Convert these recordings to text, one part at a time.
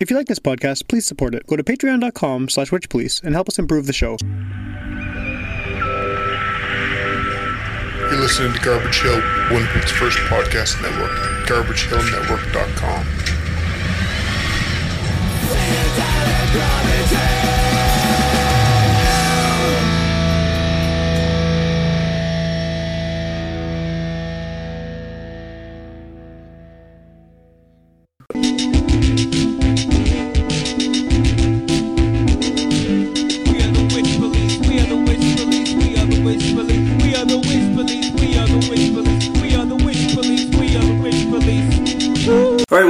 If you like this podcast, please support it. Go to patreon.com slash witchpolice and help us improve the show. You're listening to Garbage Hill, Winnipeg's first podcast network, garbagehillnetwork.com. We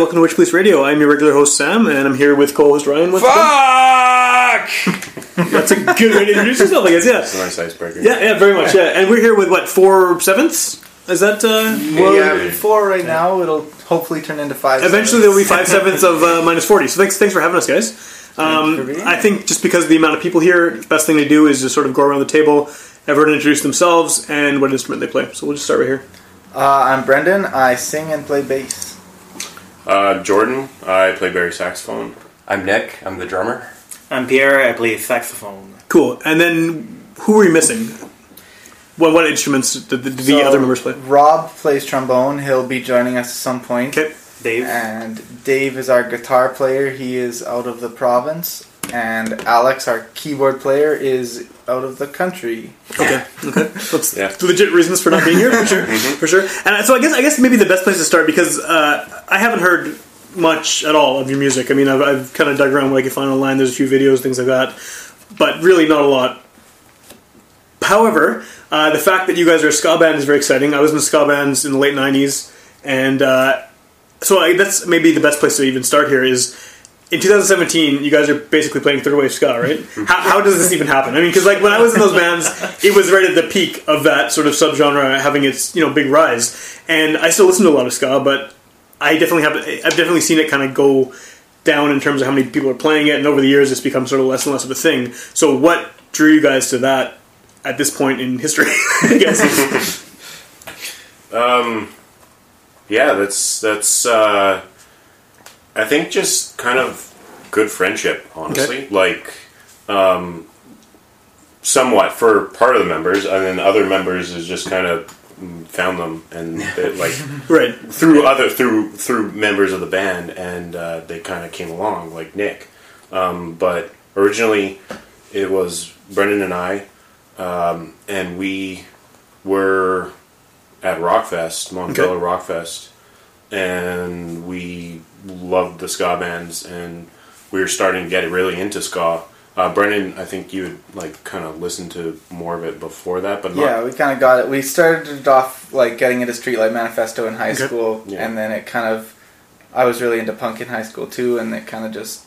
welcome to Witch Police Radio. I'm your regular host, Sam, and I'm here with co-host Ryan. What's Fuck! That's a good way to introduce yourself, I guess, yeah. Nice icebreaker. Yeah, yeah, very much, yeah. And we're here with, what, four sevenths? Is that, uh... Well, Yeah. four right now. It'll hopefully turn into five. Eventually there will be five sevenths of uh, minus 40. So thanks, thanks for having us, guys. Um, I think just because of the amount of people here, the best thing to do is just sort of go around the table, everyone introduce themselves and what instrument they play. So we'll just start right here. Uh, I'm Brendan. I sing and play bass. Uh, Jordan, I play bari saxophone. I'm Nick. I'm the drummer. I'm Pierre. I play saxophone. Cool. And then who are you missing? What, what instruments did the, did the So, other members play? Rob plays trombone. He'll be joining us at some point. Okay. Dave. And Dave is our guitar player. He is out of the province. And Alex, our keyboard player, is out of the country. Okay. Okay. That's Yeah. legit reasons for not being here, for sure. For sure. And so I guess I guess maybe the best place to start because uh, I haven't heard much at all of your music. I mean, I've, I've kind of dug around what I could find online. There's a few videos, things like that, but really not a lot. However, uh, the fact that you guys are a ska band is very exciting. I was in ska bands in the late '90s, and uh, so I, that's maybe the best place to even start here is in 2017 you guys are basically playing third wave ska right? How, how does this even happen? I mean because like when i was in those bands it was right at the peak of that sort of subgenre having its you know big rise. And i still listen to a lot of ska but i definitely have i've definitely seen it kind of go down in terms of how many people are playing it. And over the years it's become sort of less and less of a thing. So what drew you guys to that at this point in history i guess? Um, yeah, that's that's. Uh, I think just kind of good friendship, honestly. Like, um, somewhat for part of the members, and then other members is just kind of found them and like right through other through through members of the band, and uh, they kind of came along, like Nick. Um, but originally, it was Brendan and I, um, and we were at Rockfest, Montebello Rockfest, and we loved the ska bands, and we were starting to get really into ska. Uh, Brendan, I think you had like kind of listened to more of it before that, but not, Yeah, we kind of got it. We started it off like getting into Streetlight Manifesto in high Okay. school, Yeah. and then it kind of. I was really into punk in high school too, and it kind of just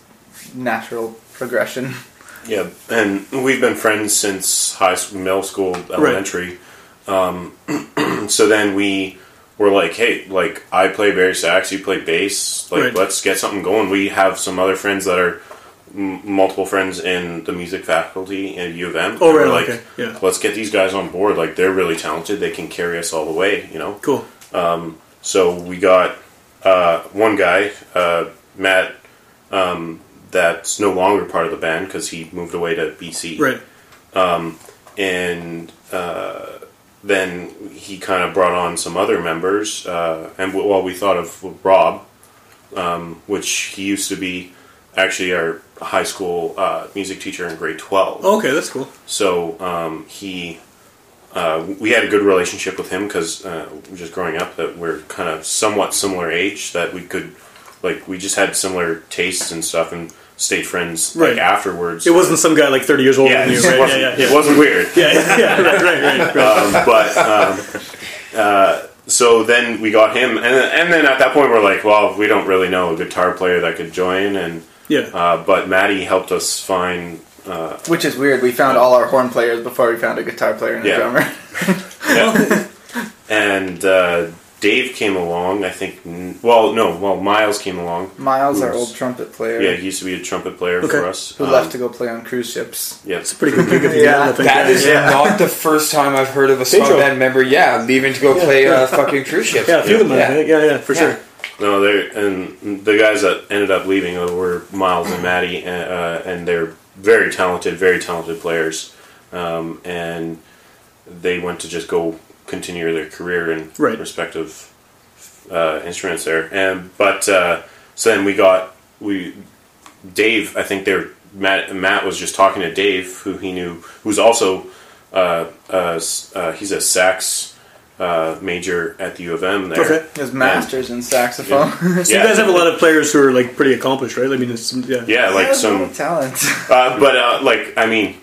natural progression. Yeah, and we've been friends since high school, middle school, elementary. Um, so then we were like, hey, like I play bass sax, you play bass, like Right. let's get something going. We have some other friends that are m- multiple friends in the music faculty at U of M. Oh, we're right, like, okay, yeah. let's get these guys on board. Like they're really talented. They can carry us all the way. You know. cool So we got uh, one guy, uh, Matt, um, that's no longer part of the band because he moved away to BC. right And uh, then he kind of brought on some other members. Uh, and while well, we thought of Rob, um, which he used to be actually our high school uh, music teacher in grade 12. okay that's cool So um, he, uh, we had a good relationship with him because uh, just growing up, that we're kind of somewhat similar age. That we could, like, we just had similar tastes and stuff, and stayed friends Right. like afterwards. it wasn't some guy like 30 years old. Yeah, than you it, right wasn't, yeah yeah it wasn't weird. yeah yeah, yeah right right right, right. Um, but um, uh, so then we got him, and and then at that point we're like, well, we don't really know a guitar player that could join, and yeah uh, but Maddie helped us find. Uh, Which is weird. We found all our horn players before we found a guitar player and a Yeah. drummer. yeah. and uh, Dave came along. I think. Well, no. Well, Miles came along. Miles, our old trumpet player, Yeah, he used to be a trumpet player Okay. for us. who Um, left to go play on cruise ships. Yeah, it's a pretty good gig if you Yeah, get I think. That yeah, yeah. not the first time I've heard of a Pedro. ska band member, yeah, leaving to go play yeah. a fucking cruise ship. Yeah, a few of them, I Yeah. think. Yeah, yeah, for Yeah. sure. No, they and the guys that ended up leaving were Miles and Maddie, and, uh, and they're very talented, very talented players, um, and they went to just go continue their career in Right. respective uh, instruments there. And but uh, so then we got we Dave. I think they're Matt. Matt was just talking to Dave, who he knew, who's also uh, uh, uh, he's a sax uh, major at the U of M there. Okay. His masters in saxophone. So you guys have a lot of players who are like pretty accomplished, right? I mean, it's yeah. Yeah, like has a lot some talent. Uh, but uh, like, I mean,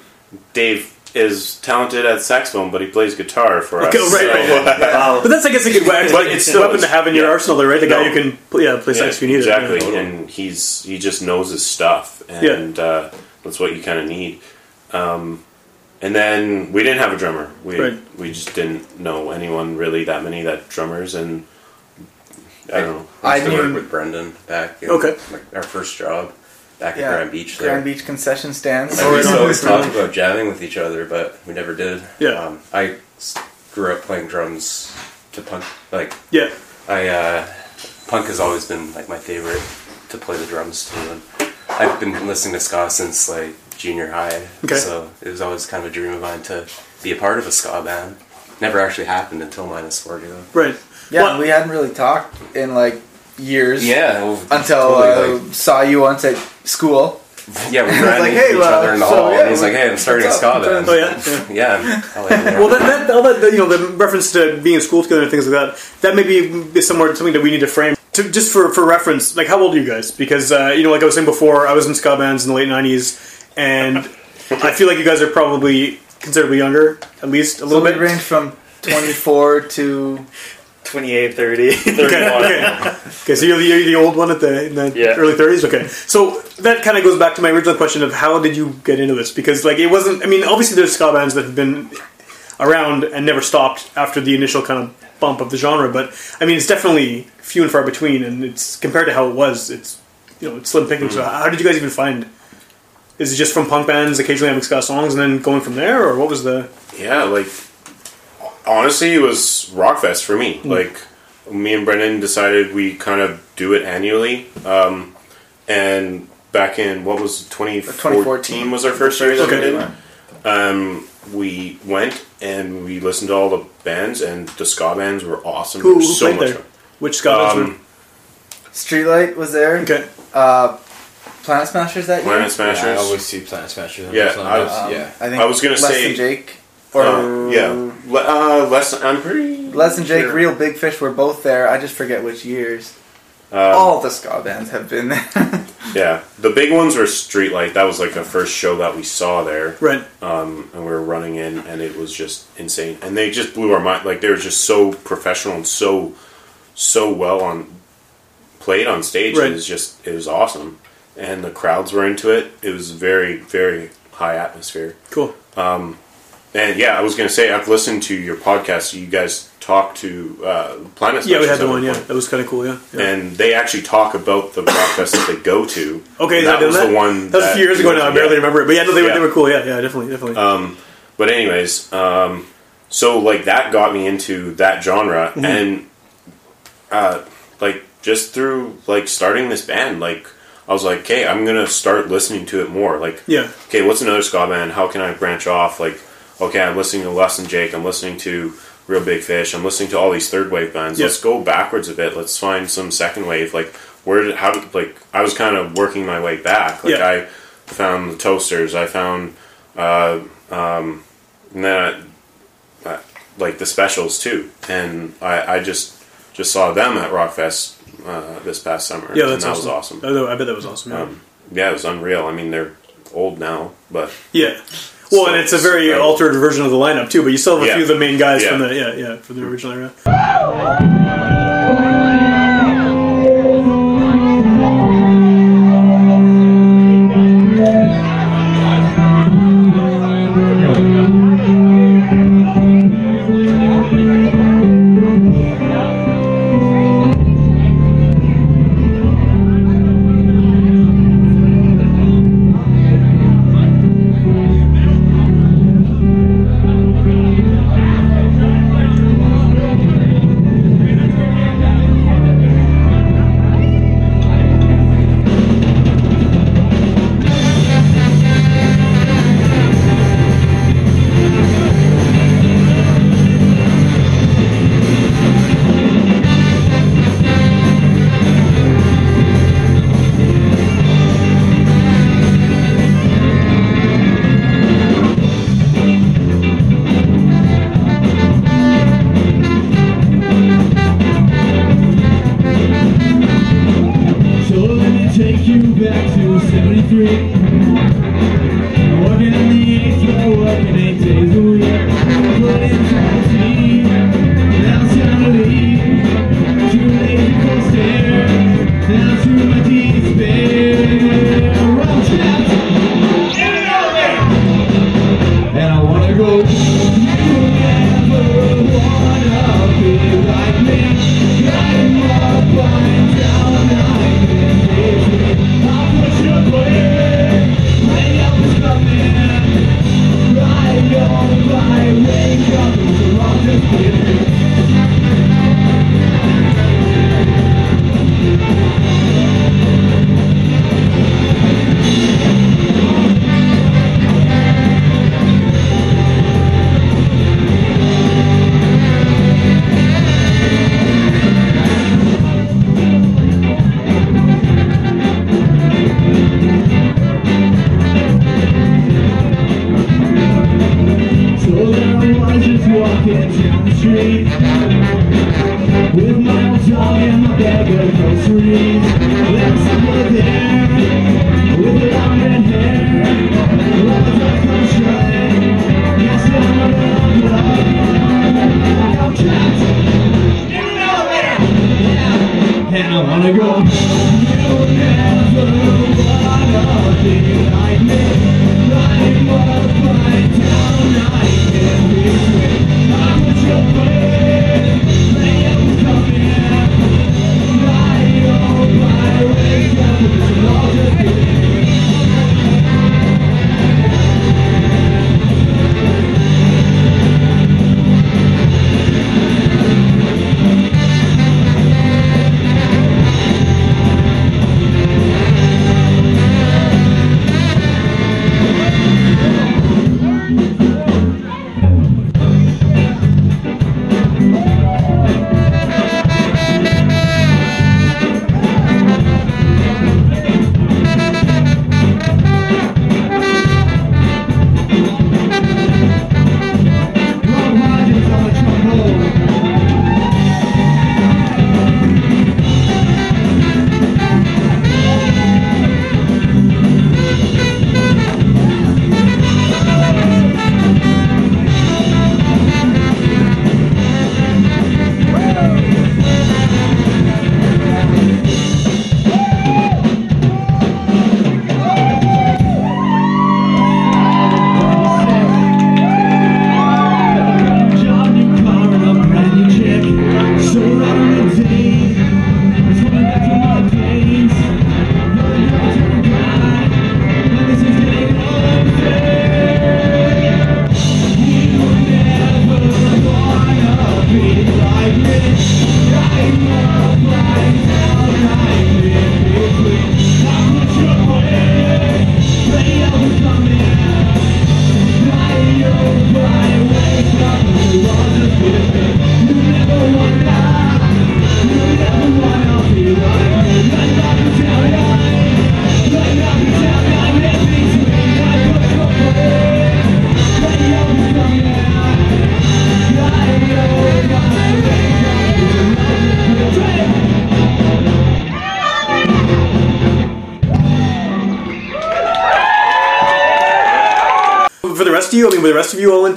Dave is talented at saxophone, but he plays guitar for Okay, us. right, so- right, But that's I guess a good weapon. But it's still- weapon to have in your yeah. arsenal, there, right? The guy No. who can play, yeah play Yeah, sax if you need exactly, it. Yeah. and he's he just knows his stuff, and uh, that's what you kind of need. Um, and then we didn't have a drummer. We Right. we just didn't know anyone really that many that drummers, and I don't know. I I used to knew- with Brendan back in Okay. like, our first job back Yeah, at Grand Beach. There. Grand Beach concession stands. And we used to always talk about jamming with each other, but we never did. Yeah. Um, I s- grew up playing drums to punk. Like Yeah, I, uh, punk has always been like my favorite to play the drums to, and I've been listening to ska since like junior high. Okay. So it was always kind of a dream of mine to be a part of a ska band. Never actually happened until minus four ago. right. Yeah, Well- we hadn't really talked in like years. Yeah. well, Until totally, uh, like- saw you once at school. Yeah, we was ran like, into hey, each well, other in the so, hall, yeah, and he's like, "Hey, I'm starting a ska up? band." Oh yeah. yeah. yeah. I'll let you know. Well, that, that, all that, you know, the reference to being in school together and things like that, that may be is somewhere something that we need to frame. To, just for, for reference, like how old are you guys? Because uh, you know, like I was saying before, I was in ska bands in the late '90s, and I feel like you guys are probably considerably younger, at least a little we bit. range from 24 to 28, 30, Okay, 31. okay. okay, so you're the, you're the old one at the, in the Yeah. early 30s? Okay. So that kind of goes back to my original question of how did you get into this? Because, like, it wasn't, I mean, obviously there's ska bands that have been around and never stopped after the initial kind of bump of the genre, but, I mean, it's definitely few and far between, and it's, compared to how it was, it's, you know, it's slim picking. So mm-hmm. how did you guys even find, is it just from punk bands occasionally having ska songs and then going from there, or what was the, Yeah, like honestly, it was Rockfest for me. Like me and Brendan decided we kind of do it annually, um, and back in what was it, 2014, 2014 was our first year that we did. Um, we went and we listened to all the bands, and the ska bands were awesome. who, There who so played much there? fun. Which ska bands were? Um, Streetlight was there. Okay. Uh, Planet Smashers that year. Planet Smashers. Yeah, I always see Planet Smashers. Yeah, I was- Um, yeah. I think I was gonna Less say- Jake or Uh, yeah, Le- uh, less. I'm pretty. Less than Jake, sure. Real Big Fish were both there. I just forget which years. Um, All the ska bands have been there. Yeah, the big ones were Streetlight. That was like the first show that we saw there. Right. um, and we were running in, and it was just insane. And they just blew our mind. Like they were just so professional and so so well on played on stage. Right. It was just it was awesome, and the crowds were into it. It was very very high atmosphere. Cool. And yeah, I was gonna say I've listened to your podcast. You guys talk to uh, Planet. Yeah, we had the one, yeah. That was kind of cool, yeah. yeah. And they actually talk about the rock fest that they go to. Okay, that, that was that? the one. That was a few years ago now. I yeah. barely remember it, but yeah, no, they were they were cool. Yeah, yeah, definitely, definitely. But anyways, um, so like that got me into that genre, Mm-hmm. and uh, like just through like starting this band, like I was like, okay, I'm gonna start listening to it more. Like, yeah, okay, what's another ska band? How can I branch off? Like, okay, I'm listening to Less Than Jake. I'm listening to Real Big Fish. I'm listening to all these third wave bands. Let's go backwards a bit. Let's find some second wave. Like, where did how did like I was kind of working my way back. Like Yeah. I found the Toasters. I found. Uh, um, and then I, I, like the specials too, and I, I just just saw them at Rockfest uh, this past summer, yeah, and that's that awesome. was awesome. I, I bet that was awesome. Yeah. Um, yeah, it was unreal. I mean, they're old now, but yeah. Well, so and it's a very incredible. altered version of the lineup too. But you still have a Yeah. few of the main guys from the yeah yeah from the original era.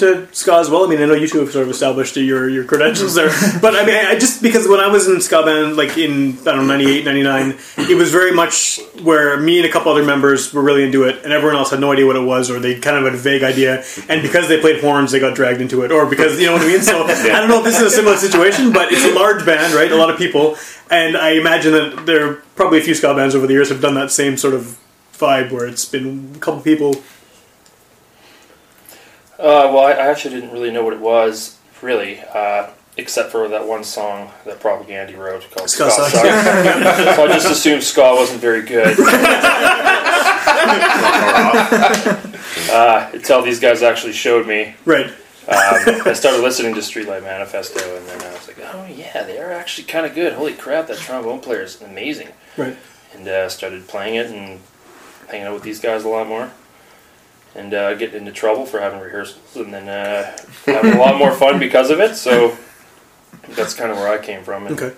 Into ska as well? I mean, I know you two have sort of established your your credentials there, but I mean, I just because when I was in ska band, like in I don't know 98, 99, it was very much where me and a couple other members were really into it, and everyone else had no idea what it was, or they kind of had a vague idea, and because they played horns, they got dragged into it, or because you know what I mean. So I don't know if this is a similar situation, but it's a large band, right? A lot of people, and I imagine that there are probably a few ska bands over the years have done that same sort of vibe where it's been a couple people Uh, well, I, I actually didn't really know what it was, really, uh, except for that one song that Propagandhi wrote called Ska Sucks so I just assumed ska wasn't very good. uh, until these guys actually showed me. right. Um, I started listening to Streetlight Manifesto, and then I was like, oh, yeah, they are actually kind of good. Holy crap, that trombone player is amazing. Right. And uh, started playing it and hanging out with these guys a lot more. And uh, getting into trouble for having rehearsals, and then uh, having a lot more fun because of it. So that's kind of where I came from. And, Okay.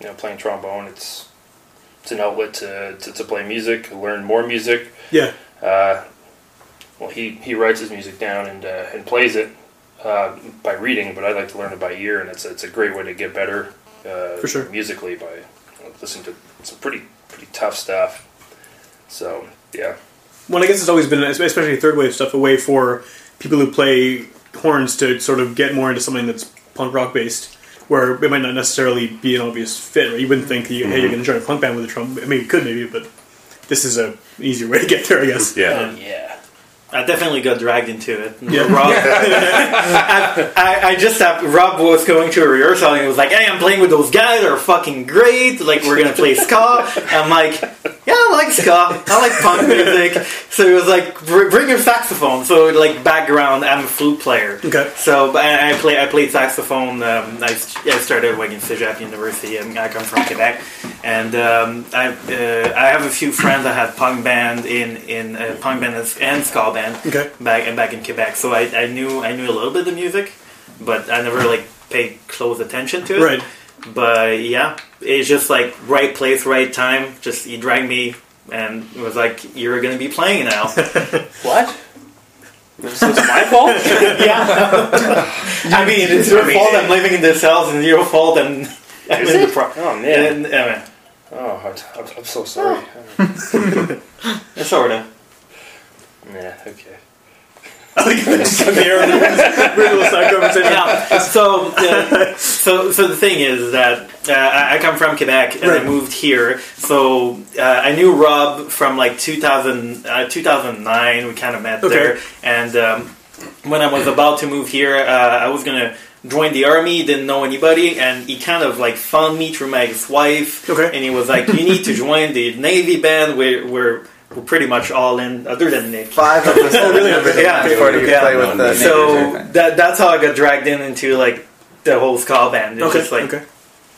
You know, playing trombone, it's it's an outlet to, to, to play music, learn more music. Yeah. Uh, well, he, he writes his music down and uh, and plays it uh, by reading, but I like to learn it by ear, and it's it's a great way to get better uh, For sure. musically by you know, listening to some pretty pretty tough stuff. So yeah, Well, I guess it's always been, especially third wave stuff, a way for people who play horns to sort of get more into something that's punk rock based, where it might not necessarily be an obvious fit. Right? You wouldn't think, you, hey, you're going to join a punk band with a drum. I mean, you could maybe, but this is a easier way to get there, I guess. Yeah. Oh, yeah. I definitely got dragged into it. Yeah. Rob, I, I, I just have, Rob was going to a rehearsal and he was like, "Hey, I'm playing with those guys. They're fucking great. Like, we're gonna play ska." I'm like, "Yeah, I like ska. I like punk music." So he was like, "Bring your saxophone." So like background, I'm a flute player. Okay. So I I play I played saxophone. Um, I, I started like in Cégep University, and I come from Quebec. And um, I uh, I have a few friends that had punk band in in uh, punk band and- and ska band Okay. back and back in Quebec. So I, I knew I knew a little bit of the music, but I never like paid close attention to it. Right. But yeah, it's just like right place, right time. Just he dragged me and it was like you're gonna be playing now. What? This is my fault. yeah. I mean, it's your I mean, fault I'm living in this house, and your fault I'm. I'm in the pro- Oh man. and, uh, Oh, I'm, I'm so sorry. sort of. Yeah. Okay. I like just on the air, weird little side conversation. yeah. So, uh, so, so the thing is that uh, I come from Quebec and Right. I moved here. So uh, I knew Rob from like 2000, uh, 2009. We kind of met Okay. there, and um, when I was about to move here, uh, I was gonna join the army. Didn't know anybody, and he kind of like found me through my ex-wife. Okay. And he was like, "You need to join the Navy band. We're we're, we're pretty much all in, other than Nick." Five of us really? yeah, before you Yeah. play with the So that that's how I got dragged in into like the whole ska band. It's Okay. just like okay.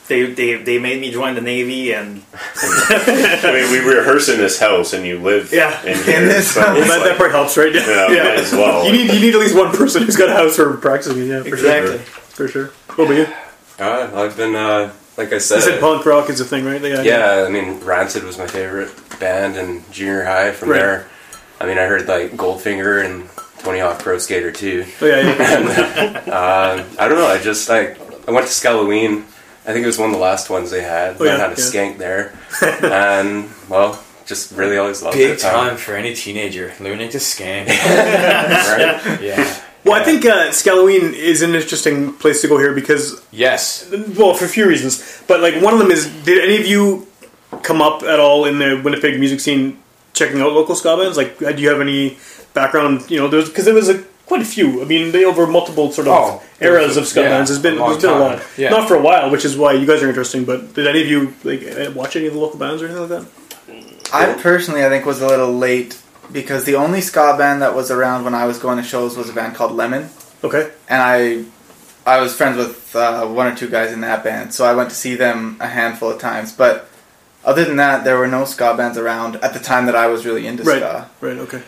they, they they made me join the navy and I mean, we rehearse in this house, and you live Yeah. in here. In this house. it's That, like- that part helps, right? Yeah, might as well. You need you need at least one person who's got a house for practicing. Yeah, for exactly. sure. For sure. What about you? Uh, I've been, uh, like I You said, said punk rock is a thing, right? Yeah. yeah, I mean, Rancid was my favorite band in junior high. From Right. there, I mean, I heard like Goldfinger and Tony Hawk Pro Skater too. Oh yeah. yeah. Uh, I don't know. I just like I went to Skalloween. I think it was one of the last ones they had. Oh, Learned yeah, how to yeah. skank there, and well, just really always loved Big it. time for any teenager learning to skank. Right? yeah. Well, I think uh, Skalloween is an interesting place to go here because, Yes. well, for a few reasons. But like one of them is, did any of you come up at all in the Winnipeg music scene checking out local ska bands? Like, do you have any background? You know, there's because there was a quite a few. I mean, they over multiple sort of Oh, eras of ska yeah, bands. There's been a long there's been a lot. Yeah. Not for a while, which is why you guys are interesting. But did any of you like uh, watch any of the local bands or anything like that? I personally, I think, was a little late because the only ska band that was around when I was going to shows was a band called Lemon, Okay. and I, I was friends with uh, one or two guys in that band, so I went to see them a handful of times. But other than that, there were no ska bands around at the time that I was really into Right. ska. Right. Okay.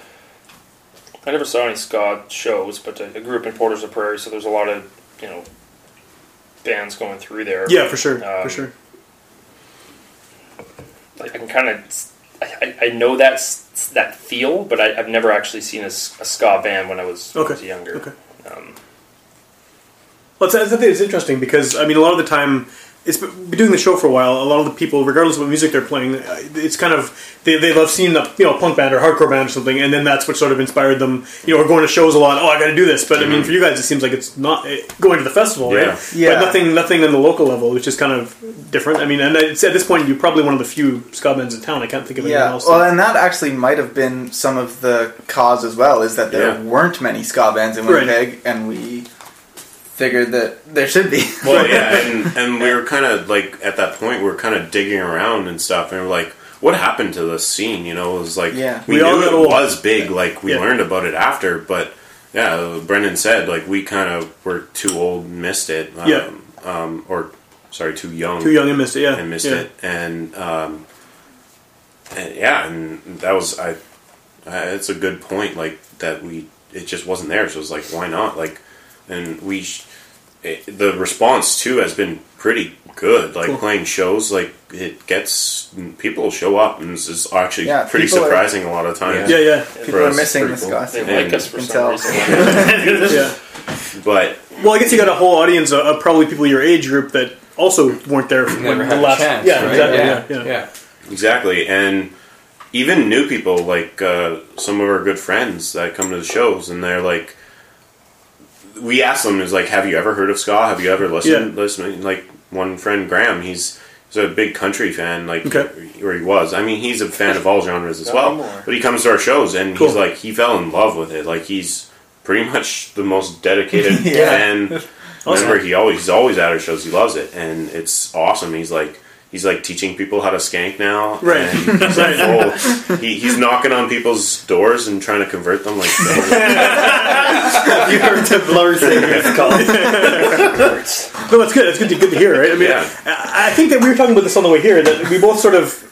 I never saw any ska shows, but I grew up in Portage la Prairie, so there's a lot of you know bands going through there. Yeah, for sure. for Um, sure. Like I can kind of, I, I know that that feel, but I, I've never actually seen a ska band when I was, when I was younger. okay. Um, Well, it's, I think it's interesting because I mean, a lot of the time, it's been doing the show for a while. A lot of the people, regardless of what music they're playing, uh, it's kind of they they love seeing the you know punk band or hardcore band or something, and then that's what sort of inspired them. You know, or going to shows a lot. Oh, I got to do this. But I mean, for you guys, it seems like it's not eh, going to the festival, Yeah. right? Yeah. But nothing, nothing on the local level, which is kind of different. I mean, and it's, at this point, you're probably one of the few ska bands in town. I can't think of anyone Yeah, else. well, and that actually might have been some of the cause as well, is that there Yeah. weren't many ska bands in Right. Winnipeg, and we figured that there should be. Well, yeah, and, and we were kind of like at that point, we were kind of digging around and stuff, and we're like, what happened to this scene? You know, it was like Yeah. we, We knew got it old. was big. Like we Yeah. learned about it after, but yeah, Brendan said like we kind of were too old, and missed it. Um, Yeah. um, or sorry, too young, Too young and missed it. Yeah, and missed yeah. it, and, um, and yeah, and that was I. Uh, it's a good point, like that we it just wasn't there. So it was like, why not? Like, and we, sh- it, the response too has been pretty good. Like Cool. playing shows, like it gets people show up, and this is actually Yeah, pretty people are- surprising a lot of times. Yeah, yeah, People For are missing pretty the cool. ska They scene. like us for some reason. yeah. But Well, I guess you got a whole audience of, of probably people your age group that also weren't there for Never when had the last. a chance. yeah, right? exactly. Yeah, Yeah, yeah. yeah. exactly, and even new people like uh, some of our good friends that come to the shows, and they're like, we ask them is like, have you ever heard of ska? Have you ever listened? Yeah. Listening like one friend Graham, he's he's a big country fan, like Okay. or he was. I mean, he's a fan of all genres as Not well. anymore. But he comes to our shows, and Cool. he's like, he fell in love with it. Like he's pretty much the most dedicated Yeah. fan. Awesome. Remember, he always he's always at our shows. He loves it, and it's awesome. He's like. He's like teaching people how to skank now, Right. And he's, like full, he, he's knocking on people's doors and trying to convert them. Like, you heard the blur singers call. No, that's good. That's good to good to hear, right? I mean, Yeah. I, I think that we were talking about this on the way here that we both sort of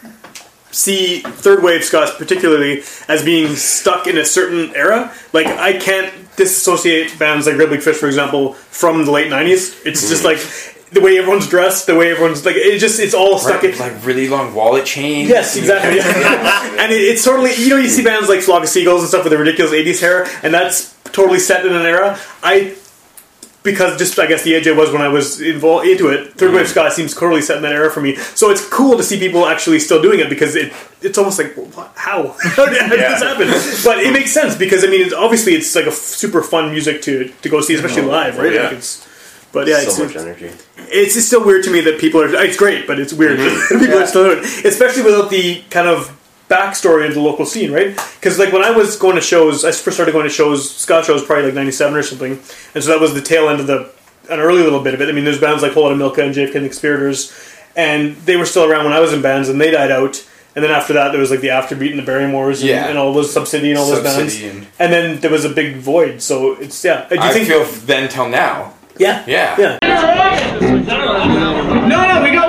see third wave ska particularly as being stuck in a certain era. Like I can't disassociate bands like Real Big Fish, for example, from the late '90s. It's just mm-hmm. like the way everyone's dressed, the way everyone's like. It just it's all stuck in. Like really long wallet chains. Yes, exactly. and it, it's totally you know you see bands like Flock of Seagulls and stuff with the ridiculous '80s hair, and that's totally set in an era. I because just I guess the age I was when I was involved into it. Third wave mm. ska seems totally set in that era for me. So it's cool to see people actually still doing it because it it's almost like how how did, this happen? But it makes sense because I mean it's, obviously it's like a f- super fun music to to go see, especially live, right? yeah. Like it's, but yeah, it's, so much energy. it's it's still weird to me that people are. It's great, but it's weird that mm-hmm. people are still doing it, especially without the kind of backstory of the local scene, right? Because like when I was going to shows, I first started going to shows, ska shows, probably like '97 or something, and so that was the tail end of the an early little bit of it. I mean, there's bands like Whole Lotta Milka and JFK and the Conspirators, and they were still around when I was in bands, and they died out. And then after that, there was like the Afterbeat and the Barrymores, and, Yeah. and all those Subsidy and all those bands. And- And then there was a big void. So it's yeah. Do you I think? feel then till now. Yeah. Yeah. Yeah. No, no, we got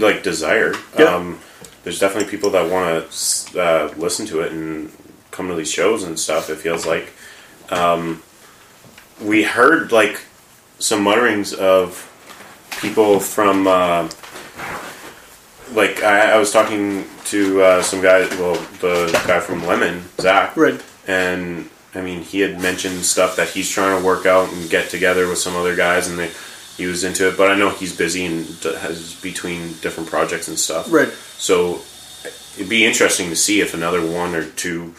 definitely like desire. Yeah. Um, there's definitely people that want to uh, listen to it and come to these shows and stuff. It feels like um, we heard like some mutterings of people from uh, like I, I was talking to uh, some guy, well, the guy from Lemon, Zach, Right. and I mean, he had mentioned stuff that he's trying to work out and get together with some other guys, and they, he was into it. But I know he's busy and has between different projects and stuff. Right. So it'd be interesting to see if another one or two.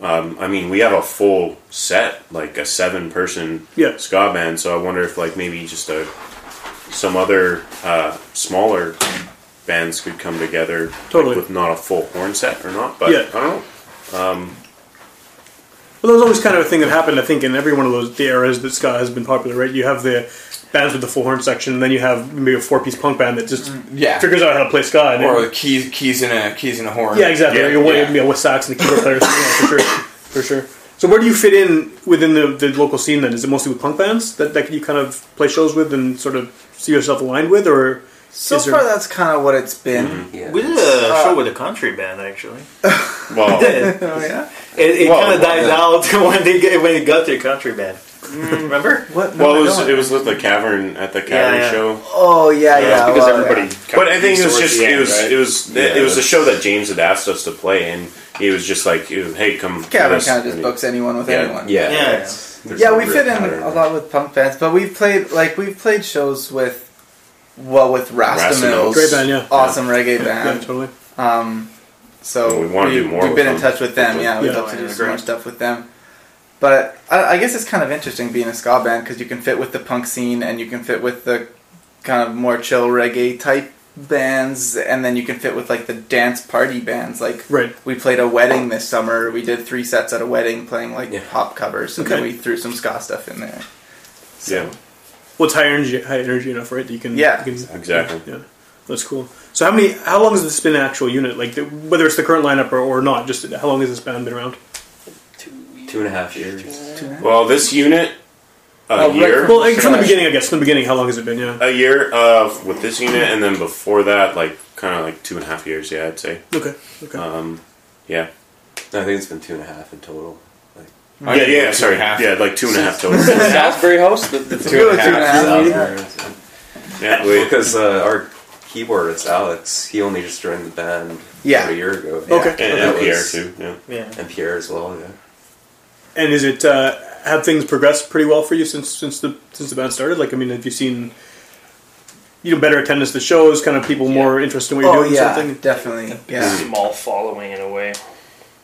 Um, I mean, we have a full set, like a seven-person Yeah. ska band. So I wonder if, like, maybe just a some other uh, smaller bands could come together, like, Totally. with not a full horn set or not. But Yeah. I don't know. Well, there's always kind of a thing that happened. I think in every one of those the eras that ska has been popular, right? You have the bands with the full horn section, and then you have maybe a four piece punk band that just Yeah. figures out how to play ska. And Or it- the keys, keys in a keys in a horn. yeah, exactly. Yeah, Or you want yeah. yeah. with sax and the keyboard players, yeah, for sure, for sure. So where do you fit in within the, the local scene then? Is it mostly with punk bands that, that you kind of play shows with and sort of see yourself aligned with, or So Is there- far, that's kind of what it's been. Mm-hmm. Yeah. We did a show with a country band actually. Well, It, Oh yeah. it Well, kind of died yeah. out when they get, when it got to a country band. Remember? What? No, well, I it was don't. it was with the cavern at the cavern yeah. show. Oh yeah, yeah. because well, everybody. yeah. But I think it was work just the it end, was right? it was Yeah, it was a show that James had asked us to play, and he was just like, "Hey, come." Cavern kind of just books anyone with Yeah. anyone. Yeah. Yeah. it's- there's yeah, no we real fit in pattern. a lot with punk bands, but we've played like we've played shows with well with Rasta Rasta Mills, Mills. Great band, yeah. awesome reggae yeah, band. totally. Um, so We wanna do more We've with been in touch with them. Yeah, we'd Yeah. love to do Yeah, some more stuff with them. But I, I guess it's kind of interesting being a ska band because you can fit with the punk scene and you can fit with the kind of more chill reggae type bands, and then you can fit with like the dance party bands. Like Right. we played a wedding this summer. We did three sets at a wedding, playing like Yeah. pop covers, and then we threw some ska stuff in there. Yeah, Well, it's high energy, high energy enough, right? That you can. Yeah. you can, exactly. Yeah, that's cool. So how many? How long has this been an actual unit? Like the, whether it's the current lineup or, or not? Just how long has this band been around? Two and a half years. Well, this unit, a Oh, right year, Well, like, from the beginning, I guess. From the beginning, how long has it been? Yeah. a year of with this unit, and then before that, like kind of like two and a half years. Yeah, I'd say. Okay. Okay. Um, yeah, I think it's been two and a half in total. Like, I yeah, yeah. Sorry, half. yeah, like two and a half total. Salisbury House. The, the, Two and a half. yeah, because uh, our keyboardist Alex, he only just joined the band Yeah. about a year ago. Okay. and, that and Pierre was- too. Yeah. Yeah. and Pierre as well. Yeah. And is it uh, have things progressed pretty well for you since since the since the band started? Like, I mean, have you seen you know better attendance to shows, kind of people more interested in what you're Oh doing, yeah, something? definitely. Yeah, small following in a way.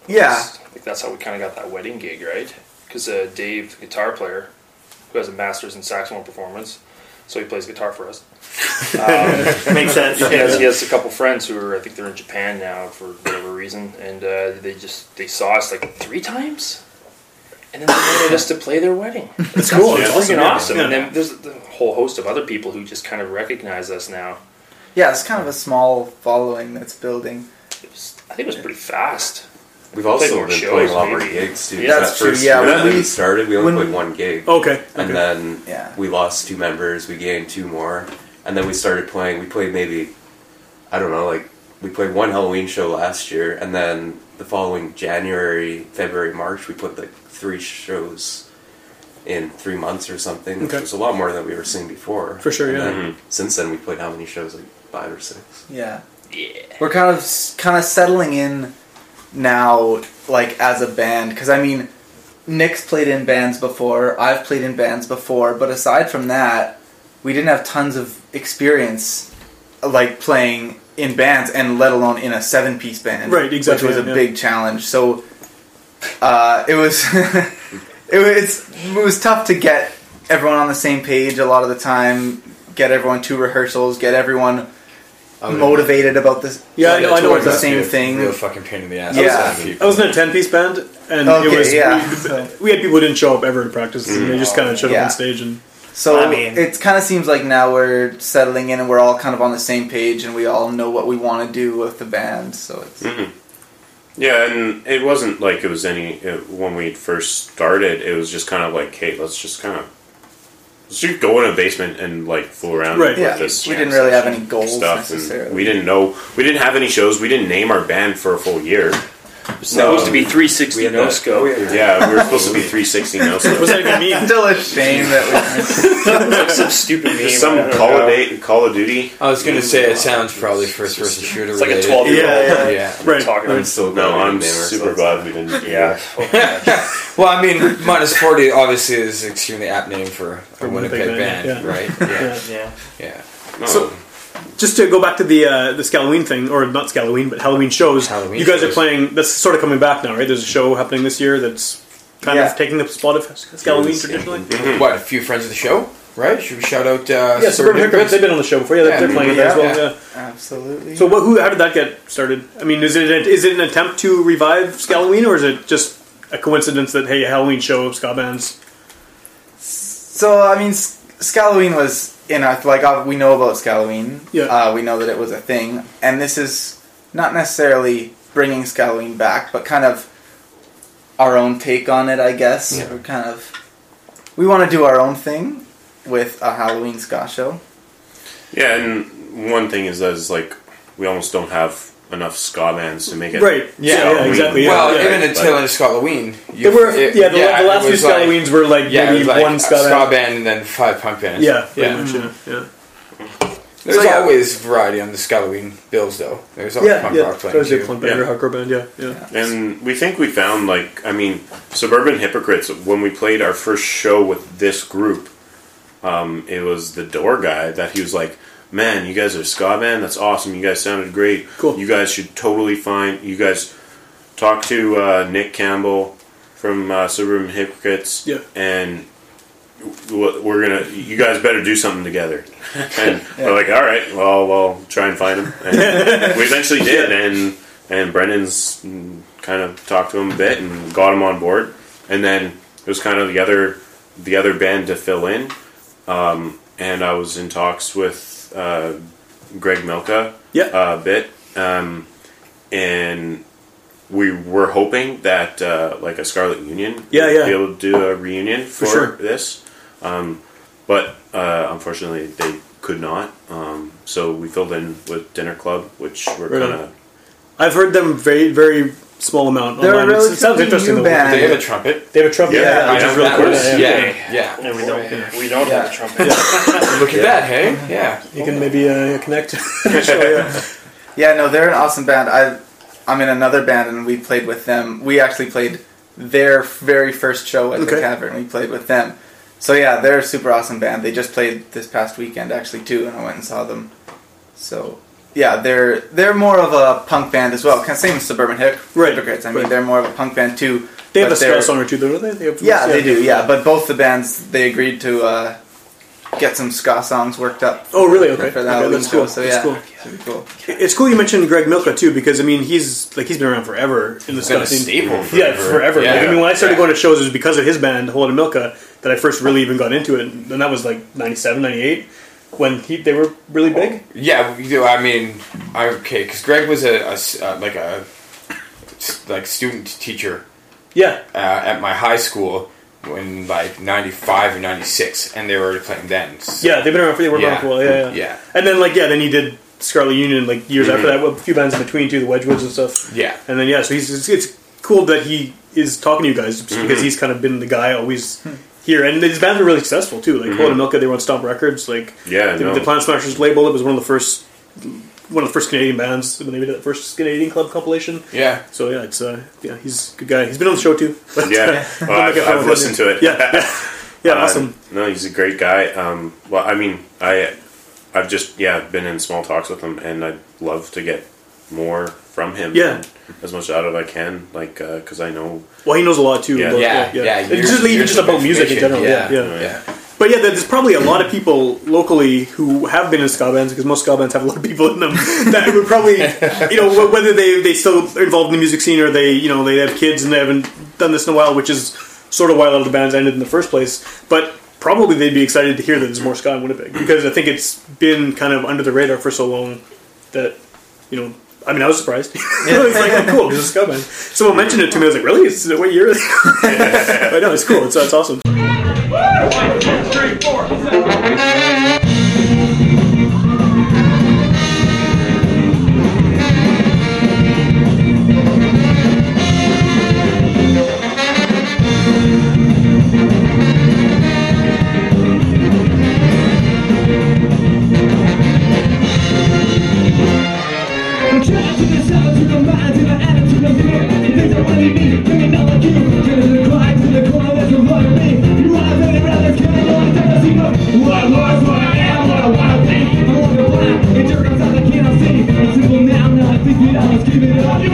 yeah. I think that's how we kind of got that wedding gig, right? Because uh, Dave, the guitar player, who has a master's in saxophone performance, so he plays guitar for us. Um, Makes sense. he, has, he has a couple friends who are, I think they're in Japan now for whatever reason, and uh, they just they saw us like three times, and then they wanted us to play their wedding. It's cool. It's It's freaking awesome. Yeah. And then there's a whole host of other people who just kind of recognize us now. Yeah, it's kind of a small following that's building. It was, I think it was pretty fast. We've also been shows, playing a lot more maybe. gigs too. Yeah, that that's true, first yeah, year when that we we- started, we only when- played one gig, Okay. and okay. then Yeah. we lost two members. We gained two more, and then we started playing. We played maybe, I don't know, like we played one Halloween show last year, and then the following January, February, March, we put like three shows in three months or something, which Okay. was a lot more than we were seeing before. For sure, And yeah. then mm-hmm. Since then, we played how many shows? Like five or six. Yeah. Yeah. We're kind of kind of settling in now, like as a band, because I mean, Nick's played in bands before. I've played in bands before, but aside from that, we didn't have tons of experience, like playing in bands, and let alone in a seven-piece band. Right, exactly, Which was a yeah. big challenge. So, uh, it was it was it was tough to get everyone on the same page a lot of the time. Get everyone to rehearsals. Get everyone motivated about this. Yeah, I know- I know towards what the same Real- thing. Real fucking pain in the ass. Yeah. I was in a ten piece band, and Okay, it was yeah. we, So- we had people who didn't show up ever to practice, and they just kind of showed up on stage and So I mean- it kind of seems like now we're settling in and we're all kind of on the same page and we all know what we want to do with the band. So it's Mhm. Yeah, and it wasn't like it was any it, when we first started. It was just kind of like, hey, let's just kind of let's just go in a basement and like fool around Right. with Yeah, this. we didn't really have any goals stuff. necessarily. And we didn't know. We didn't have any shows. We didn't name our band for a full year. It's supposed to be 360 We no scope. oh, yeah. Yeah, we were supposed to be 360 no What's that even mean? Still a shame that like some stupid meme. Just some I don't Call know. of, Day, Call of Duty. I was gonna say it sounds probably first person shooter. It's like a related. 12 year old. Yeah, Yeah. Right. Talking I'm still No, glad we I'm didn't name super ourselves glad we didn't. yeah. Oh, well, I mean, minus forty obviously is an extremely apt name for a Winnipeg, Winnipeg band, band, yeah. right? Yeah, yeah. yeah. No. So- Just to go back to the uh, the Halloween thing, or not Halloween, but Halloween shows. Halloween you guys are playing. That's sort of coming back now, right? There's a show happening this year that's kind Yeah. of taking the spot of Halloween traditionally. What? A few friends of the show, right? Should we shout out? Uh, Yeah, Suburban Hypocrites. They've been on the show before. Yeah, they're, Yeah, they're playing it as well. Yeah. absolutely. So, what, who? How did that get started? I mean, is it is it an attempt to revive Halloween, or is it just a coincidence that hey, a Halloween show of ska bands? So I mean, S- Scalloween was in our like we know about Scalloween. Yeah. Uh, we know that it was a thing, and this is not necessarily bringing Scalloween back, but kind of our own take on it, I guess. Yeah. We're kind of we want to do our own thing with a Halloween ska show. Yeah, and one thing is that is like we almost don't have enough ska bands to make it. Right. Yeah, Yeah. Halloween. exactly. Yeah, well, yeah. even until it's Halloween, There were yeah, the, the last few Halloweens were like yeah, maybe like one a ska ska band. band and then five punk bands. Yeah, pretty yeah. much, yeah, yeah. There's So, yeah. always variety on the Halloween bills, though. There's always Yeah, punk yeah. rock playing There's a too. punk band or Yeah. hardcore band. Yeah, yeah. And we think we found like I mean, Suburban Hypocrites. When we played our first show with this group, um, it was the door guy that he was like, "Man, you guys are a ska band. That's awesome. You guys sounded great. Cool. You guys should totally find. You guys talk to uh, Nick Campbell from uh, Suburban Hypocrites. Yeah. and." We're gonna. You guys better do something together, and we're like, all right, well, we'll try and find him. And we eventually did, and and Brendan's kind of talked to him a bit and got him on board, and then it was kind of the other the other band to fill in, um, and I was in talks with uh, Greg Milka Yeah. a bit, um, and we were hoping that uh, like a Scarlet Union Yeah, would yeah. be able to do a reunion for, sure. this, um, but uh, unfortunately they could not. Um, so we filled in with Dinner Club, which we're Right of I've heard them very, very small amount. They're a online. It's- it sounds interesting new though. band. They have a trumpet. They have a trumpet, Yeah, yeah, I which is really cool. yeah, Yeah, yeah. yeah. And we don't, we don't Yeah. have a trumpet. Look at that, hey? Yeah. You can maybe uh, connect. Sure, yeah. Yeah, no, they're an awesome band. I, I'm in another band, and we played with them. We actually played their very first show at Okay. the Cavern. We played with them. So yeah, they're a super awesome band. They just played this past weekend actually too, and I went and saw them. So yeah, they're they're more of a punk band as well. Kind of same as Suburban Hip Right, Hypocrites. I mean, right. they're more of a punk band too. They have a ska song or two, though, don't they? they have, Yeah, they do. Yeah, but both the bands they agreed to uh, get some ska songs worked up. Oh, really? Okay. For the Okay, that's cool. So That's yeah, cool. super cool. It's cool you mentioned Greg Milka too, because I mean he's like he's been around forever in the It's been ska scene. staple Yeah, forever. forever. Yeah. Like, I mean, when I started Yeah. going to shows, it was because of his band, Hole and Milka, that I first really even got into it, and that was like 97, 98, when he they were really big. Yeah, we do. I mean, I- okay, because Greg was a, uh, like a s- like student teacher Yeah, uh, at my high school when like '95 or '96, and they were already playing then. So- yeah, they've been around for they were Yeah. around for a while. Yeah, yeah, Yeah. And then like yeah, then he did Scarlet Union like years Mm-hmm. after that, with a few bands in between too, the Wedgwoods and stuff. Yeah. And then yeah, so he's it's, it's cool that he is talking to you guys just Mm-hmm. because he's kind of been the guy always here, and these bands are really successful too. Like Hole and Milka, they were on Stomp Records. Like Mm-hmm. Yeah, the, no. the Planet Smashers label. It was one of the first. One of the first Canadian bands when they did that first Canadian club compilation. Yeah. So yeah, it's uh, yeah, he's a good guy. He's been on the show too. But, Yeah, well, I've, I've listened to it. Yeah, yeah, yeah Uh, awesome. No, he's a great guy. Um, well, I mean, I, I've just yeah been in small talks with him, and I'd love to get more from him. Yeah. and as much out of I can, like uh, because I know. Well, he knows a lot too. Yeah. about- Yeah, yeah, It's years- just even just about music in general. information. Yeah, yeah. Yeah. But yeah, there's probably a lot of people locally who have been in ska bands because most ska bands have a lot of people in them that would probably, you know, whether they they still are involved in the music scene or they, you know, they have kids and they haven't done this in a while, which is sort of why a lot of the bands ended in the first place. But probably they'd be excited to hear that there's more ska in Winnipeg because I think it's been kind of under the radar for so long that, you know. I mean, I was surprised. it's like, oh, cool, there's a ska band. Someone mentioned it to me. I was like, really? Is it what year? is?" I know it's cool. It's, it's awesome. One, two, three, four. I'm to get out to the mind, to the attitude, to the fear. The things I really bring it all like you. Get to the cry, to the corner, that's me. You wanna around this kid, you wanna take what I was, what I am, what I wanna be. I'm walking blind, and jerk outside, I cannot see. I'm simple now, now I think it out. Give it up,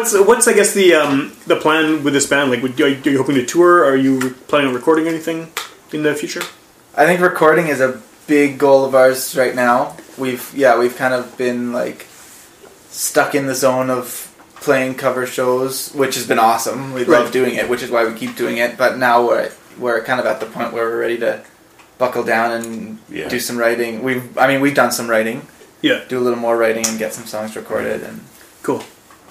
what's what's I guess the um, the plan with this band? Like, would, are, you, are you hoping to tour? Are you planning on recording anything in the future? I think recording is a big goal of ours right now. We've yeah, we've kind of been like stuck in the zone of playing cover shows, which has been awesome. We love Right. doing it, which is why we keep doing it. But now we're we're kind of at the point where we're ready to buckle down and Yeah. do some writing. We've I mean we've done some writing Yeah. do a little more writing and get some songs recorded and Cool.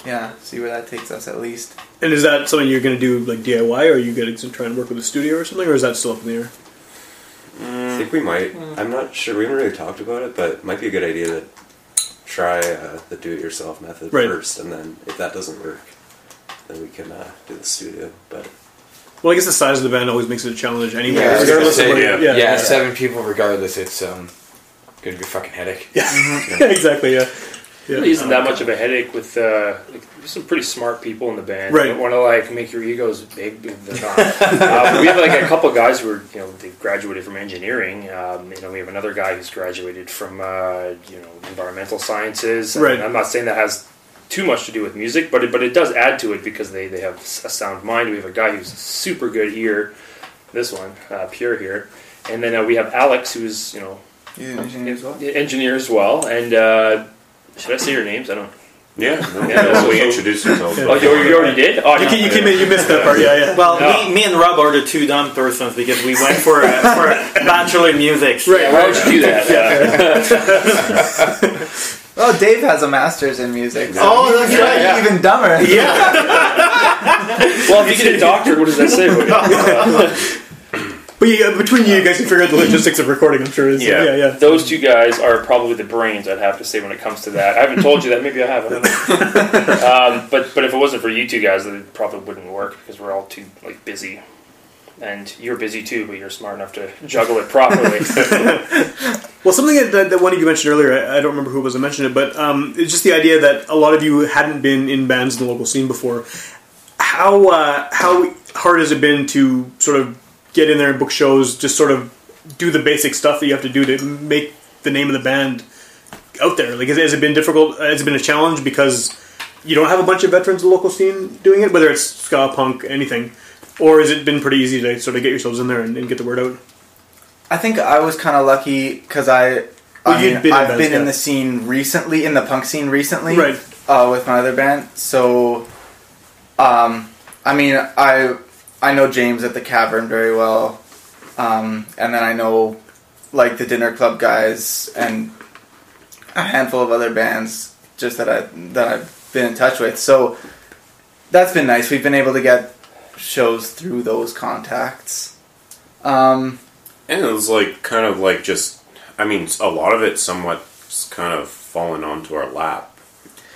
Yeah, see where that takes us at least. And is that something you're going to do like DIY, or are you going to try and work with a studio or something, or is that still up in the air? I think we might. I'm not sure. We haven't really talked about it, but it might be a good idea to try uh, the do-it-yourself method Right. first, and then if that doesn't work, then we can uh, do the studio. But Well, I guess the size of the band always makes it a challenge anyway, Yeah, I regardless gonna of say, what. yeah. Yeah, yeah, seven people regardless. It's um, gonna be a fucking headache. yeah, exactly. Yeah, It really isn't that much of a headache with uh, like, there's some pretty smart people in the band. Right. You don't want to like make your egos big. They're not. uh, we have like a couple guys who are you know they graduated from engineering. Um, you know we have another guy who's graduated from uh, you know environmental sciences. And Right. I'm not saying that has too much to do with music, but it, but it does add to it because they, they have a sound mind. We have a guy who's super good here. This one, uh, pure here. And then uh, we have Alex, who's you know You an engineer as well? engineer as well. And uh, should I say your names? I don't. Yeah, no, Yeah, well, we so- introduced ourselves. Oh, you, you already did? Oh, you, no. ca- you came in, you missed that part. Yeah, yeah. Well, Yeah. me, me and Rob are the two dumb persons because we went for a, for a bachelor in music. Right. Why would you do that? Uh, Oh, Dave has a master's in music. so Oh, that's he's right, yeah. Even dumber. Yeah. well, if you get a doctor, what does that say? About you? But yeah, between you, you guys can figure out the logistics of recording. I'm sure. Is, yeah, Yeah. yeah, yeah. Those two guys are probably the brains. I'd have to say when it comes to that. I haven't told you that. Maybe I have. I don't um, but but if it wasn't for you two guys, then it probably wouldn't work because we're all too like busy. And you're busy too, but you're smart enough to juggle it properly. Well, something that, that, that one of you mentioned earlier, I, I don't remember who it was I mentioned it, but um, it's just the idea that a lot of you hadn't been in bands in the local scene before. How uh, how hard has it been to sort of get in there and book shows, just sort of do the basic stuff that you have to do to make the name of the band out there? Like, has, has it been difficult? Has it been a challenge because you don't have a bunch of veterans in the local scene doing it, whether it's ska, punk, anything? Or has it been pretty easy to sort of get yourselves in there and, and get the word out? I think I was kind of lucky because I, Well, I mean, been I've been in the scene recently, in the punk scene recently, Right. Uh, with my other band. So, um, I mean, I I know James at the Cavern very well, um, and then I know like the Dinner Club guys and a handful of other bands just that I that I've been in touch with. So that's been nice. We've been able to get shows through those contacts. Um, And it was like kind of like just, I mean, a lot of it somewhat kind of fallen onto our lap.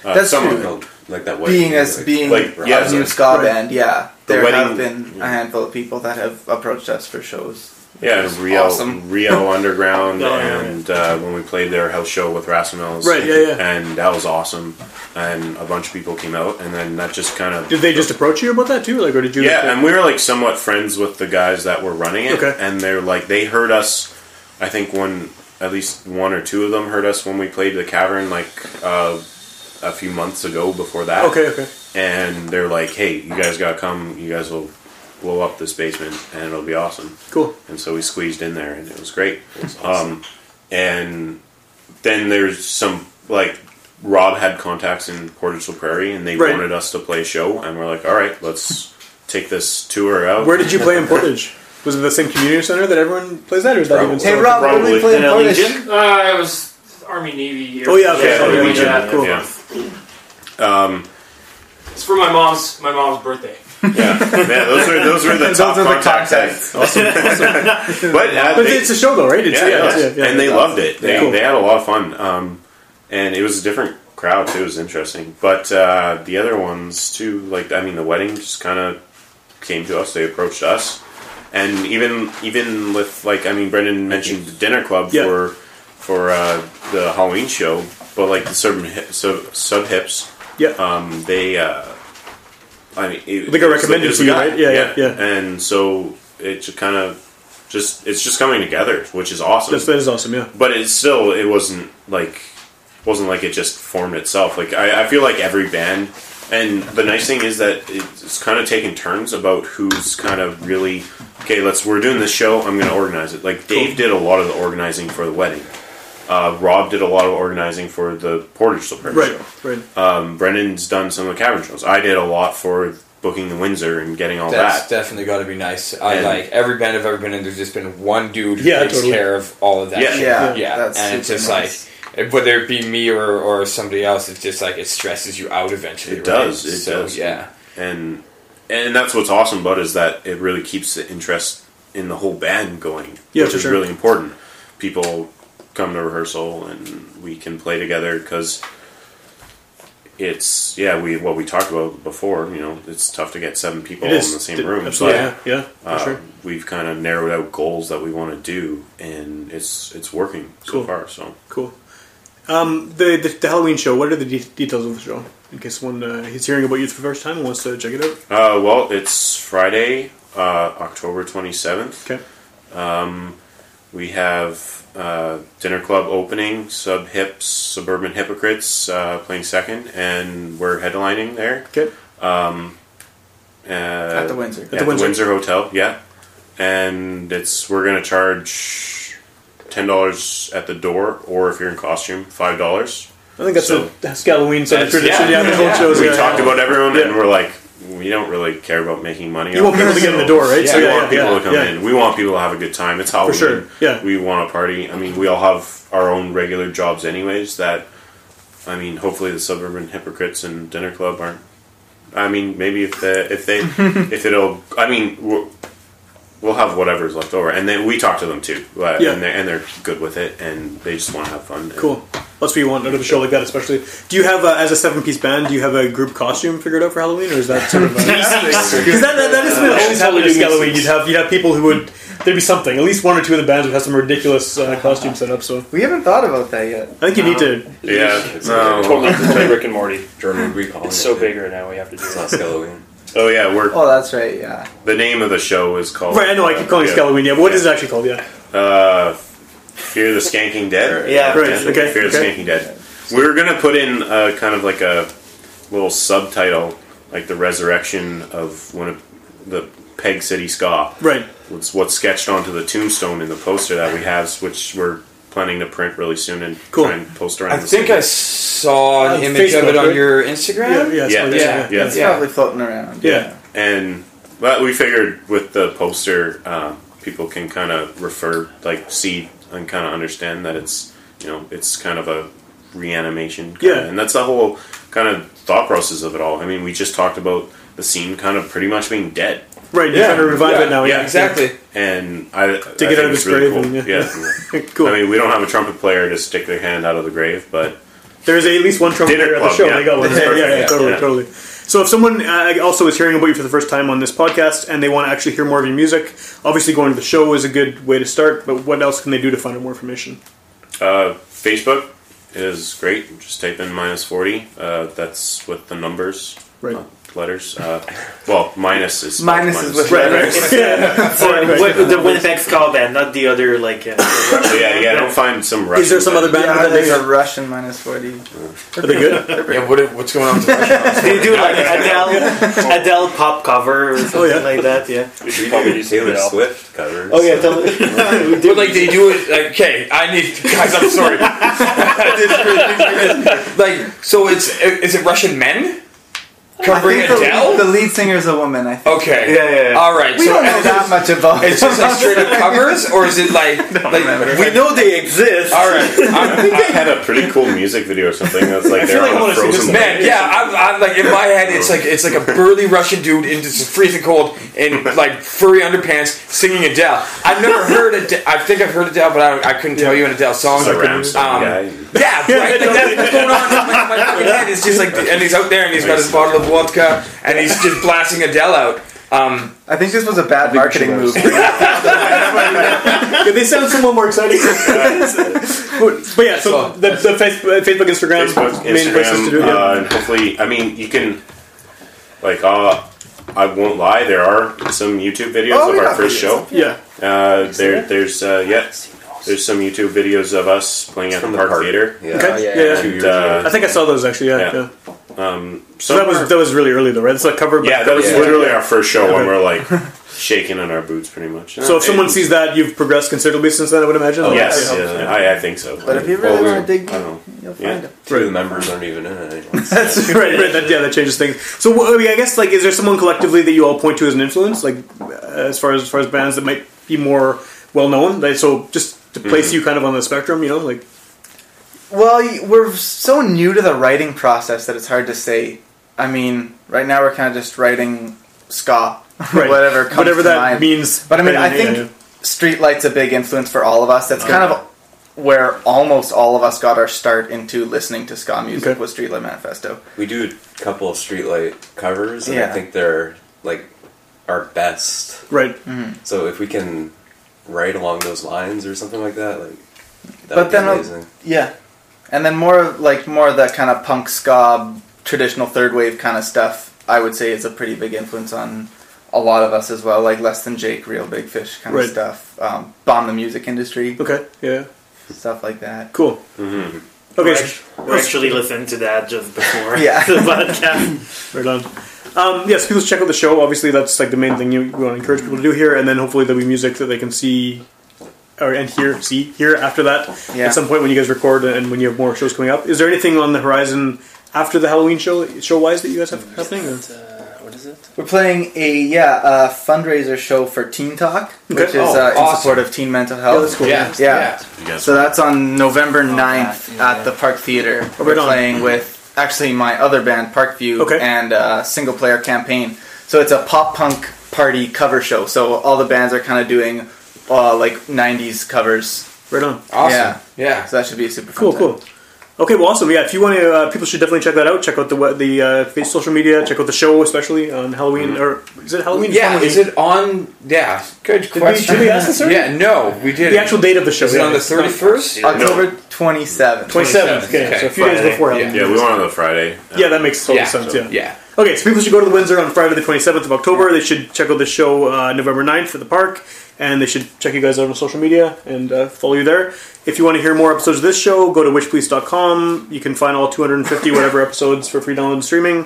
Uh, That's some true. of like that wedding being as music, being Like, a yeah, new like- ska right. band, yeah, The there have wedding- been a handful of people that have approached us for shows. Yeah, Which Rio, awesome. Rio Underground, Oh, yeah, and uh, when we played their house show with Rasmels, Right, yeah, yeah. and that was awesome. And a bunch of people came out, and then that just kind of Did they just approach you about that too? Like, or did you? yeah, and we were like somewhat friends with the guys that were running it, Okay. and they're like they heard us. I think one, at least one or two of them heard us when we played the cavern like uh, a few months ago. Before that, Okay, okay. and they're like, "Hey, you guys gotta come. You guys will blow up this basement, and it'll be awesome." Cool. And so we squeezed in there, and it was great. Um, and then there's some like Rob had contacts in Portage Prairie, and they Right. wanted us to play a show, and we're like, "All right, let's take this tour out." Where did you play in Portage? Was it the same community center that everyone plays at, or is that even? Probably. Hey so- Rob, what we probably. play in In Portage? Legion? uh, it was Army Navy. Oh, yeah, okay, Yeah, sorry, yeah, yeah, cool. yeah. Um, It's for my mom's my mom's birthday. Yeah, yeah, those are those were the Those top are the contacts. contacts. Awesome. But, uh, But they- it's a show though, right? It's, yeah, yeah, it's- and they loved it. They, Cool. they had a lot of fun, um, and it was a different crowd too. It was interesting, but uh, the other ones too, like I mean, the wedding just kind of came to us. They approached us, and even even with like I mean, Brendan mentioned the dinner club Yeah. for for uh, the Halloween show, but like the sub sub, sub hips, yeah. um, they. Uh, I mean, it, it was- recommended it to you, guy, right? Yeah, yeah, yeah. And so it just kind of just it's just coming together, which is awesome That's, that is awesome. Yeah. but it still it wasn't like wasn't like it just formed itself like I, I feel like every band and the nice thing is that it's kind of taking turns about who's kind of really okay let's we're doing this show i'm going to organize it like dave did a lot of the organizing for the wedding uh, rob did a lot of organizing for the portage Still Prairie Right. show Right. um, brendan's done some of the cavern shows i did a lot for booking the windsor and getting all that. That's that definitely got to be nice. I And- like every band I've ever been in. There's just been one dude who Yeah, takes totally. care of all of that. Yeah. shit. Yeah, yeah. that's and it's just nice. like whether it be me or, or somebody else, it's just like it stresses you out eventually. It right? does. It So, does. Yeah. and and that's what's awesome about it is that it really keeps the interest in the whole band going, Yeah, which is sure. really important. People come to rehearsal and we can play together because it's yeah we what we talked about before. You know, it's tough to get seven people in the same room. Absolutely. Yeah. Yeah. For uh, sure. We've kind of narrowed out goals that we want to do, and it's it's working so far. So Cool. Um, the, the the Halloween show. What are the de- details of the show? In case one uh, he's hearing about you for the first time and wants to check it out. uh, well, it's Friday, uh, October twenty seventh. Okay. We have uh, Dinner Club opening, Sub Hips, Suburban Hypocrites uh, playing second, and we're headlining there. Okay. Uh, At the Windsor. At, the the, Windsor. Windsor. Hotel, yeah. And it's we're gonna charge ten dollars at the door, or if you're in costume, five dollars. I think that's So- a that's Halloween sort of tradition. yeah, Yeah, the whole yeah. We yeah, talked about everyone, Yeah. and we're like, we don't really care about making money. You want people to get in the door, right? Yeah, So we yeah, want yeah, people to come in. We want people to have a good time. It's Halloween. sure, yeah. We want to party. I mean, we all have our own regular jobs, anyways. That, I mean, hopefully the suburban hypocrites and dinner club aren't. I mean, maybe if the if they if it'll. I mean, we'll, we'll have whatever's left over, and then we talk to them too, uh, Yeah. and they and they're good with it, and they just want to have fun. Cool. What you want out of a show like that, especially. Do you have, uh, as a seven-piece band, do you have a group costume figured out for Halloween, or is that sort of? Because that, that, that is what always happened at Halloween. You'd have you'd have people who would there'd be something. At least one or two of the bands would have some ridiculous uh, costume set up. So We haven't thought about that yet. I think you need to. Yeah. It's no. Totally like Rick and Morty. German would be It's so big right now. We have to do It's that. not Halloween. Oh yeah, we're Oh, that's right. Yeah. the name of the show is called. Right, I know. I keep calling it Yeah. Halloween. Yeah, but what is it actually called? Yeah. Uh, Fear the Skanking Dead. Yeah. Right, okay, Fear the okay. Skanking Dead. We were gonna put in uh, kind of like a little subtitle, like the resurrection of one of the Peg City Ska. Right. What's what's sketched onto the tombstone in the poster that we have, which we're planning to print really soon and Cool. try and post around. I the think city. I saw an On image of it on right? your Instagram. Yeah. Yeah, something yeah, that, yeah. It's Yeah. probably floating around. Yeah. and but we figured with the poster, uh, people can kind of refer, like, see and kind of understand that it's you know it's kind of a reanimation. Yeah. and that's the whole kind of thought process of it all. I mean, we just talked about the scene kind of pretty much being dead, Right. You're trying to revive it now. Yeah. exactly. and I to get out of its grave and- yeah. yeah. cool. I mean, we don't have a trumpet player to stick their hand out of the grave, but There's at least one trumpet player at the show. yeah. They got one. Yeah, yeah, yeah, yeah, totally, yeah. totally. So if someone uh, also is hearing about you for the first time on this podcast and they want to actually hear more of your music, obviously going to the show is a good way to start. But what else can they do to find out more information? Uh, Facebook is great. Just type in minus 40. Uh, that's with the numbers, Right. Not letters. Uh, well, minus is Minus is with Right, right. It's, uh, Right, right. The Winnipeg Ska Band, not the other like. Uh, So yeah, yeah. Don't find some. Russian Is there some other band Yeah, that there's they a Russian minus forty. are they good? Yeah, what, what's going on with the Russian they do like Adele, Adele pop cover or something Oh, yeah. like that. Yeah. We should probably do Taylor Taylor Swift covers. Oh yeah. Tell, But like they do it like okay, I need guys. I'm sorry. like so, it's is it Russian men covering I think the Adele? lead, the lead singer is a woman. I think. okay, Yeah, yeah, yeah. all right. We so don't know and that much about. It's just like straight up covers, or is it like like? we know they exist. All right, I think they had a pretty cool music video or something. That's like they're like I on wanna a this frozen. Man, yeah, I'm, I'm like in my head, it's like it's like a burly Russian dude in just freezing cold in like furry underpants singing Adele. I've never heard Adele. I think I've heard Adele, but I, I couldn't tell you an Adele song. It's a I couldn't- Rammstein um, guy. Yeah, right. Like that's what's going on in my, my fucking head. It's just like, and he's out there and he's got his bottle of vodka and he's just blasting Adele out. Um, I think this was a bad marketing move. Yeah, they sound somewhat more exciting. but, but yeah, so the, the Facebook, Facebook, Instagram, Facebook, main places to do it. Instagram, Yeah. uh, and hopefully, I mean, you can like. Uh, I won't lie. There are some YouTube videos Oh, of yeah, our first videos. show. yeah. Uh, there, there's uh, yeah, there's some YouTube videos of us playing at the From the Park, park. Theater. Yeah. Okay. Oh, yeah. yeah. And, uh. I think I saw those actually. Yeah. Yeah. yeah. Um, So that was that was really early though, right? It's like cover. yeah, that was cover- literally our first show when we're like shaking in our boots, pretty much. So if someone sees that, you've progressed considerably since then. I would imagine. Oh, yes, Yeah. yeah, I, I think so. But if you Well, really we- want to dig I don't know. you'll find it. Two of the members aren't even in it anymore. right, right. That, yeah, that changes things. So, I mean, I guess like, is there someone collectively that you all point to as an influence, like uh, as far as as far as bands that might be more well known? Like, so, just to place Mm-hmm. you kind of on the spectrum, you know, like Well, we're so new to the writing process that it's hard to say. I mean, right now we're kind of just writing ska, Right. whatever comes Whatever to that mind. means. But I mean, I think yeah. Streetlight's a big influence for all of us. That's kind of where almost all of us got our start into listening to ska music Okay. was Streetlight Manifesto. We do a couple of Streetlight covers, and Yeah. I think they're like our best. right. So if we can write along those lines or something like that, like that But would be then, uh, amazing. Yeah, and then more like more of that kind of punk ska, traditional third wave kind of stuff. I would say is a pretty big influence on a lot of us as well. Like Less Than Jake, Real Big Fish kind Right. of stuff. Um, Bomb the music industry, Okay. Yeah. stuff like that. Cool. Mm-hmm. Okay. We're, so- we're actually listened to that just before Yeah. the podcast. Right on. Um, yes, people check out the show. Obviously, that's like the main thing you, you want to encourage people to do here, and then hopefully there'll be music that they can see or and hear, see here after that Yeah. at some point when you guys record and when you have more shows coming up. Is there anything on the horizon after the Halloween show, show wise, that you guys have happening? Or? Uh, what is it? We're playing a yeah a fundraiser show for Teen Talk, which Okay. is Oh, uh, in awesome. support of teen mental Yeah, health. that's cool. Yeah, Yeah. You guys So that's on November 9th yeah, at the Park Theater. Oh, We're right on. playing with actually my other band, Parkview, Okay. and uh, Single Player Campaign. So it's a pop punk party cover show. So all the bands are kind of doing uh, like 90s covers. Right on. Awesome. Yeah. Yeah. So that should be a super fun Cool, time. cool. Okay, well, awesome. Yeah, if you want to, uh, people should definitely check that out. Check out the the uh, social media. Check out the show, especially on Halloween. Or is it Halloween? Yeah, Halloween? is it on? Yeah, good we- question. did we ask this already? Yeah, no, we did. the actual date of the show? Is it yeah. on the thirty first? October 27th. Twenty seventh. Okay, Okay, so a few days before Yeah. Halloween. Yeah, we went on the Friday. Yeah, that makes total Yeah. sense. Yeah. Yeah. Okay, so people should go to the Windsor on Friday the 27th of October. They should check out the show uh, November 9th at the park, and they should check you guys out on social media and uh, follow you there. If you want to hear more episodes of this show, go to witchpolice.com. You can find all 250 whatever episodes for free download and streaming.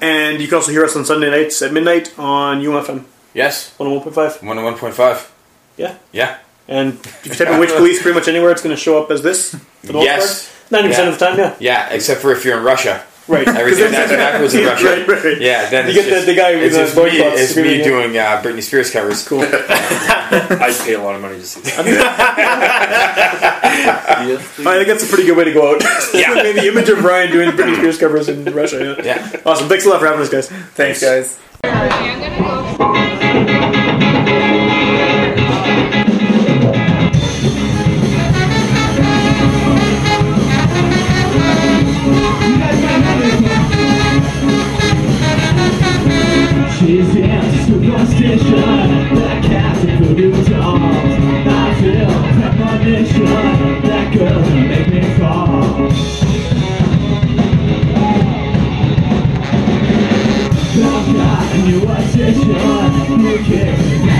And you can also hear us on Sunday nights at midnight on UMFM Yes. 101.5. One one point five. Yeah. Yeah. And if you type in Witch Police pretty much anywhere, it's going to show up as this. For the most Yes. part. 90% Yeah. of the time, yeah. Yeah, except for if you're in Russia. Right. Everything that's backwards in Russia. Right, right, right. Yeah, then You get the- just, the guy with it's the just me, boycotts it's me doing uh, Britney Spears covers. Cool. I'd pay a lot of money to see that. I think that's a pretty good way to go out. Yeah. Maybe the image of Brian doing Britney Spears covers in Russia. Yeah. Yeah. Awesome. Thanks a lot for having us, guys. Thanks, guys.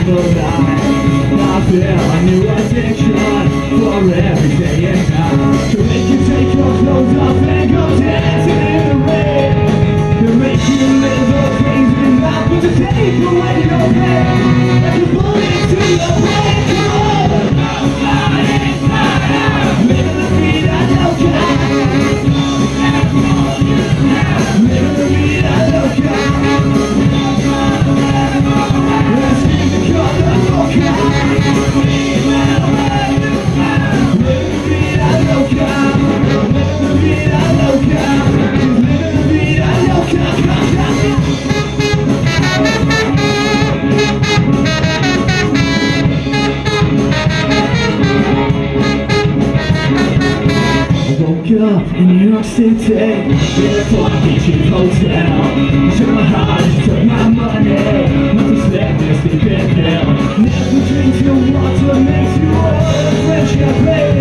I feel a new addiction for every day and night. To make you take your clothes off and go dancing I up in New York City in a fucking cheap hotel. You took my heart, you took my money. Must have slept in a sleeping pill. Never drink your water, makes you order fresh. But